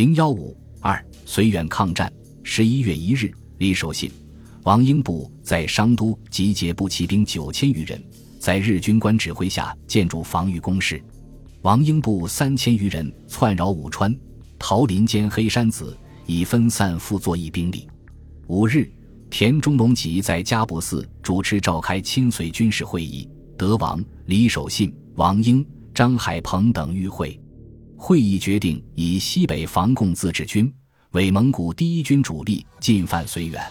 零幺五二绥远抗战，十一月一日，李守信、王英部在商都集结步骑兵九千余人，在日军官指挥下建筑防御工事。王英部三千余人窜扰武川、桃林间黑山子，以分散傅作义兵力。五日，田中隆吉在加布寺主持召开亲绥军事会议，德王、李守信、王英、张海鹏等与会。会议决定以西北防共自治军、伪蒙古第一军主力进犯绥远。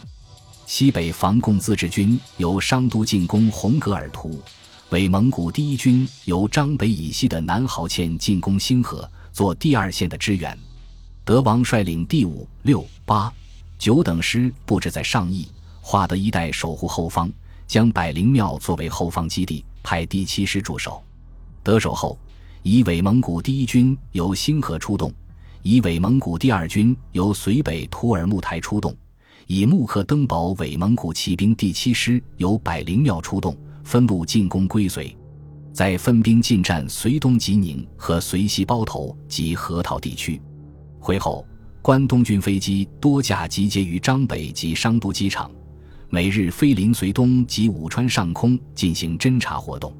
西北防共自治军由商都进攻红格尔图，伪蒙古第一军由张北以西的南濠堑进攻兴河，做第二线的支援。德王率领第五、六、八、九等师布置在上义、化德一带守护后方，将百灵庙作为后方基地，派第七师驻守。得手后。以伪蒙古第一军由兴河出动，以伪蒙古第二军由绥北图尔木台出动，以木克登堡伪蒙古骑兵第七师由百灵庙出动，分路进攻归绥，在分兵进占绥东吉宁和绥西包头及河套地区。会后，关东军飞机多架集结于张北及商都机场，每日飞临绥东及武川上空进行侦察活动。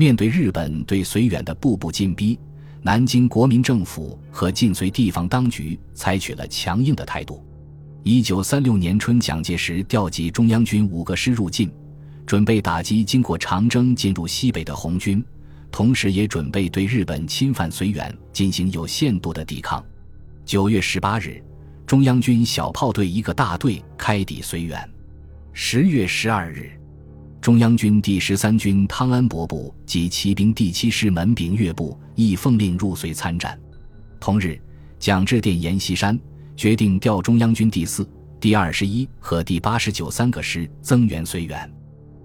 面对日本对绥远的步步进逼，南京国民政府和晋绥地方当局采取了强硬的态度。一九三六年春，蒋介石调集中央军五个师入晋，准备打击经过长征进入西北的红军，同时也准备对日本侵犯绥远进行有限度的抵抗。九月十八日，中央军小炮队一个大队开抵绥远。十月十二日。中央军第十三军汤恩伯部及骑兵第七师门炳岳部亦奉令入绥参战。同日，蒋致电阎锡山，决定调中央军第四、第二十一和第八十九三个师增援绥远。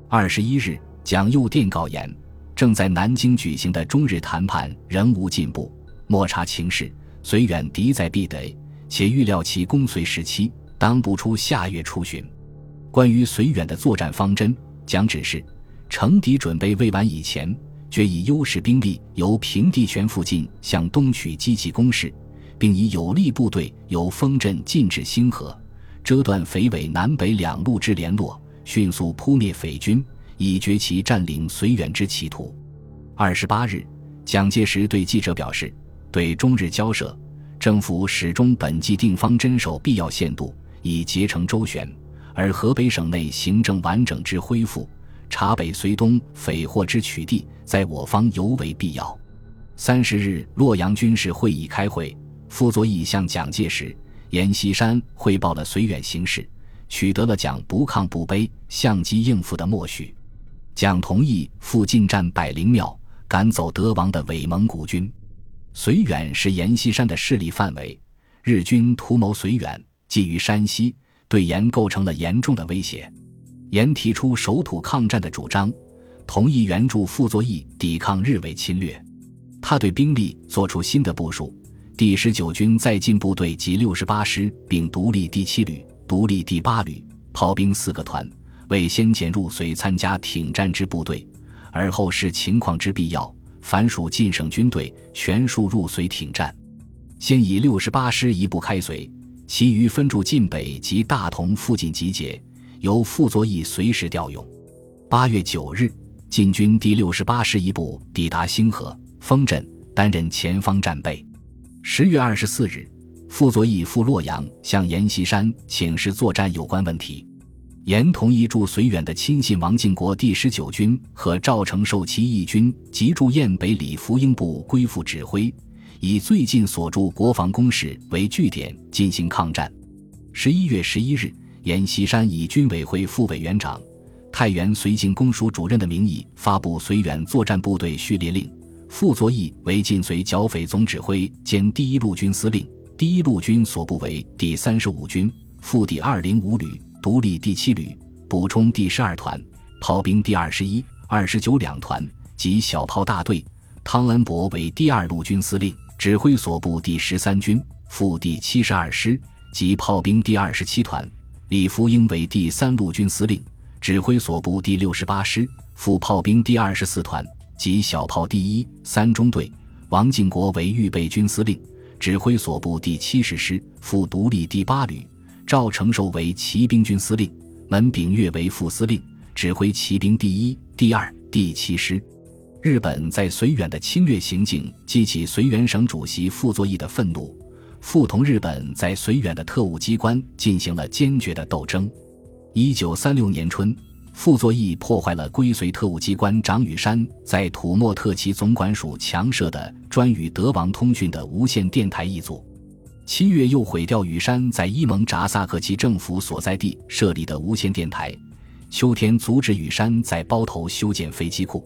二十一日，蒋又电告言：正在南京举行的中日谈判仍无进步，莫察情势，绥远敌在必得，且预料其攻绥时期当不出下月初旬。关于绥远的作战方针。蒋指示，城敌准备未完以前，决以优势兵力由平地泉附近向东取积极攻势，并以有力部队由丰镇进至兴河，遮断匪伪南北两路之联络，迅速扑灭匪军，以绝其占领绥远之企图。二十八日，蒋介石对记者表示：“对中日交涉，政府始终本既定方针，守必要限度，以结成周旋。”而河北省内行政完整之恢复，察北绥东匪祸之取缔，在我方尤为必要。三十日，洛阳军事会议开会，傅作义向蒋介石、阎锡山汇报了绥远形势，取得了蒋不抗不卑、相机应付的默许。蒋同意赴进占百灵庙，赶走德王的伪蒙古军。绥远是阎锡山的势力范围，日军图谋绥远，觊觎山西。对阎构成了严重的威胁，阎提出守土抗战的主张，同意援助傅作义抵抗日伪侵略。他对兵力作出新的部署：第十九军在晋部队及六十八师，并独立第七旅、独立第八旅炮兵四个团，为先遣入绥参加挺战之部队，而后视情况之必要，凡属晋省军队全数入绥挺战。先以六十八师一部开绥。其余分驻晋北及大同附近集结，由傅作义随时调用。八月九日，晋军第六十八师一部抵达兴河、丰镇，担任前方战备。十月二十四日，傅作义赴洛阳向阎锡山请示作战有关问题。阎同意驻绥远的亲信王敬国第十九军和赵承寿其义军及驻燕北李福英部归附指挥。以最近所驻国防工事为据点进行抗战。十一月十一日，阎锡山以军委会副委员长、太原绥靖公署主任的名义发布绥远作战部队序列令，傅作义为晋绥剿匪总指挥兼第一路军司令，第一路军所部为第三十五军、副第二零五旅、独立第七旅、补充第十二团、炮兵第二十一、二十九两团及小炮大队。汤恩伯为第二路军司令。指挥所部第十三军、副第七十二师及炮兵第二十七团，李福英为第三路军司令；指挥所部第六十八师、副炮兵第二十四团及小炮第一、三中队，王敬国为预备军司令；指挥所部第七十师，副独立第八旅。赵承寿为骑兵军司令，门炳岳为副司令，指挥骑兵第一、第二、第七师。日本在绥远的侵略行径激起绥远省主席傅作义的愤怒，傅同日本在绥远的特务机关进行了坚决的斗争。一九三六年春，傅作义破坏了归绥特务机关长羽山在土默特旗总管署强设的专与德王通讯的无线电台一组。七月又毁掉羽山在伊蒙扎萨克旗政府所在地设立的无线电台。秋天阻止羽山在包头修建飞机库。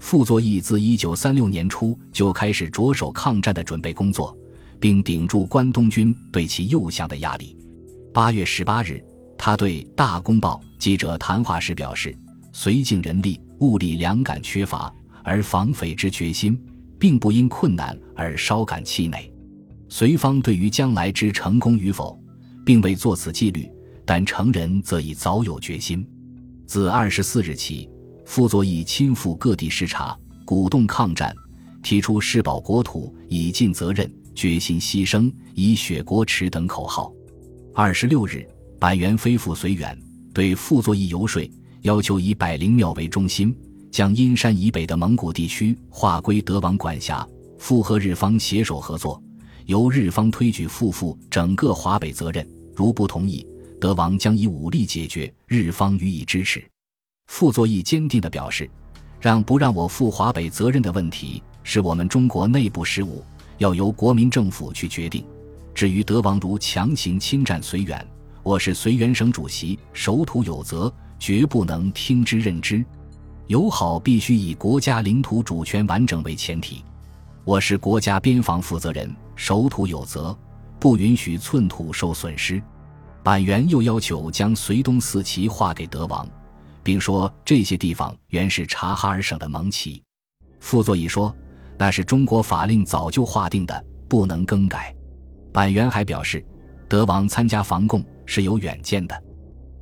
傅作义自一九三六年初就开始着手抗战的准备工作，并顶住关东军对其诱降的压力。八月十八日，他对《大公报》记者谈话时表示：“绥靖人力物力两感缺乏，而防匪之决心，并不因困难而稍感气馁。绥方对于将来之成功与否，并未作此纪律，但成人则已早有决心。自二十四日起。”傅作义亲赴各地视察，鼓动抗战，提出“誓保国土，以尽责任，决心牺牲，以雪国耻”等口号。二十六日，板垣飞赴绥远，对傅作义游说，要求以百灵庙为中心，将阴山以北的蒙古地区划归德王管辖，复和日方携手合作，由日方推举傅负整个华北责任。如不同意，德王将以武力解决，日方予以支持。傅作义坚定地表示：“让不让我负华北责任的问题，是我们中国内部事务，要由国民政府去决定。至于德王如强行侵占绥远，我是绥远省主席，守土有责，绝不能听之任之。友好必须以国家领土主权完整为前提。我是国家边防负责人，守土有责，不允许寸土受损失。”板垣又要求将绥东四旗划给德王。并说这些地方原是察哈尔省的盟旗。傅作义说，那是中国法令早就划定的，不能更改。板垣还表示，德王参加防共是有远见的，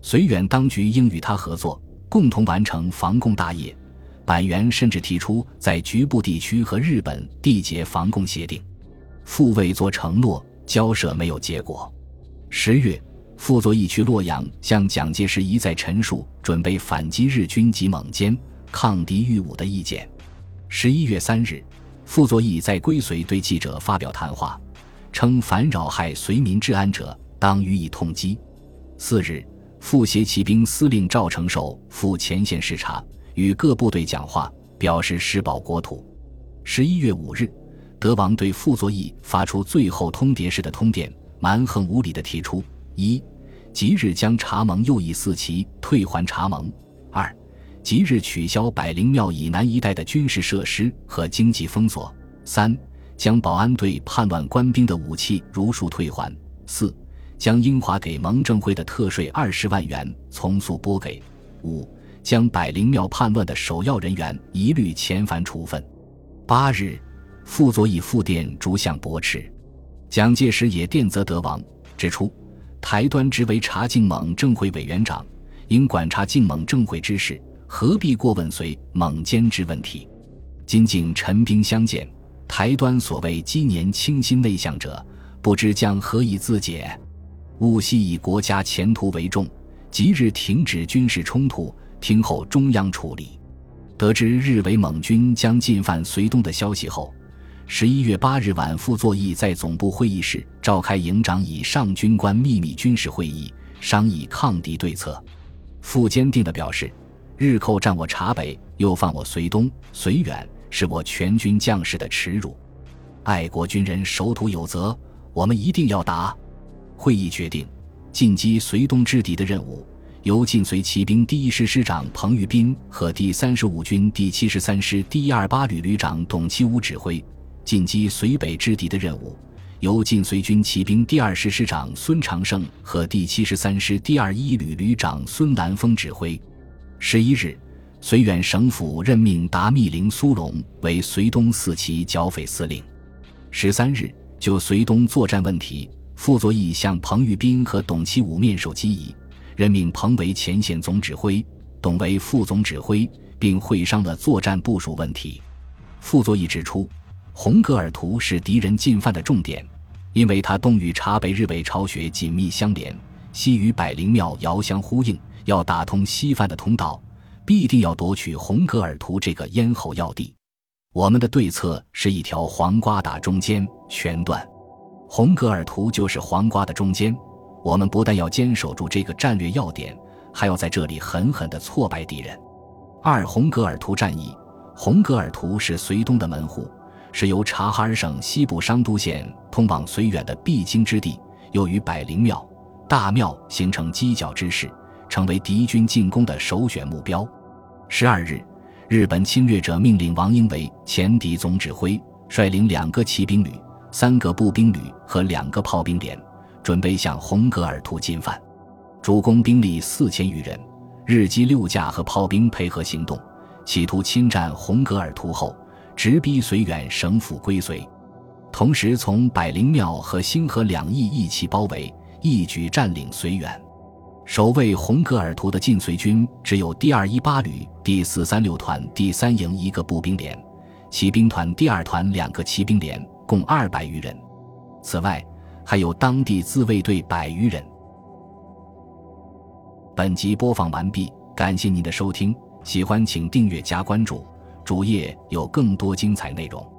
绥远当局应与他合作，共同完成防共大业。板垣甚至提出在局部地区和日本缔结防共协定。傅未作承诺，交涉没有结果。十月。傅作义去洛阳，向蒋介石一再陈述准备反击日军及蒙奸、抗敌御武的意见。十一月三日，傅作义在归绥对记者发表谈话，称凡扰害绥民治安者，当予以痛击。次日，副协骑兵司令赵承寿赴前线视察，与各部队讲话，表示誓保国土。十一月五日，德王对傅作义发出最后通牒式的通电，蛮横无理地提出。一，即日将茶盟右翼四旗退还茶盟；二，即日取消百灵庙以南一带的军事设施和经济封锁；三，将保安队叛乱官兵的武器如数退还；四，将英华给蒙正会的特税二十万元从速拨给；五，将百灵庙叛乱的首要人员一律遣返处分。八日，傅作义复电逐项驳斥，蒋介石也电责德王，指出。台端职为查靖蒙政会委员长，应管察靖蒙政会之事，何必过问随蒙奸之问题？今竟陈兵相见，台端所谓积年清心内向者，不知将何以自解？务系以国家前途为重，即日停止军事冲突，听候中央处理。得知日伪蒙军将进犯绥东的消息后。十一月八日晚，傅作义在总部会议室召开营长以上军官秘密军事会议，商议抗敌对策。傅坚定地表示：“日寇占我察北，又犯我绥东、绥远，是我全军将士的耻辱。爱国军人守土有责，我们一定要打。”会议决定，进击绥东之敌的任务由晋绥骑兵第一师师长彭玉斌和第三十五军第七十三师第一二八旅旅长董其武指挥。进击绥北之敌的任务，由晋绥军骑兵第二师师长孙长胜和第七十三师第二一旅旅长孙南风指挥。十一日，绥远省府任命达密林苏龙为绥东四旗剿匪司令。十三日，就绥东作战问题，傅作义向彭玉斌和董其武面授机宜，任命彭为前线总指挥，董为副总指挥，并会商了作战部署问题。傅作义指出。红格尔图是敌人进犯的重点，因为它东与察北日伪巢穴紧密相连，西与百灵庙遥相呼应，要打通西犯的通道，必定要夺取红格尔图这个咽喉要地。我们的对策是一条黄瓜打中间，全断。红格尔图就是黄瓜的中间，我们不但要坚守住这个战略要点，还要在这里狠狠地挫败敌人。二红格尔图战役，红格尔图是绥东的门户。是由察哈尔省西部商都县通往绥远的必经之地，又与百灵庙、大庙形成犄角之势，成为敌军进攻的首选目标。十二日，日本侵略者命令王英为前敌总指挥，率领两个骑兵旅、三个步兵旅和两个炮兵连，准备向红格尔图进犯。主攻兵力四千余人，日机六架和炮兵配合行动，企图侵占红格尔图后。直逼绥远省府归绥，同时从百灵庙和星河两翼一起包围，一举占领绥远。守卫红格尔图的晋绥军只有第二一八旅第四三六团第三营一个步兵连，骑兵团第二团两个骑兵连，共二百余人。此外，还有当地自卫队百余人。本集播放完毕，感谢您的收听，喜欢请订阅加关注。主页有更多精彩内容。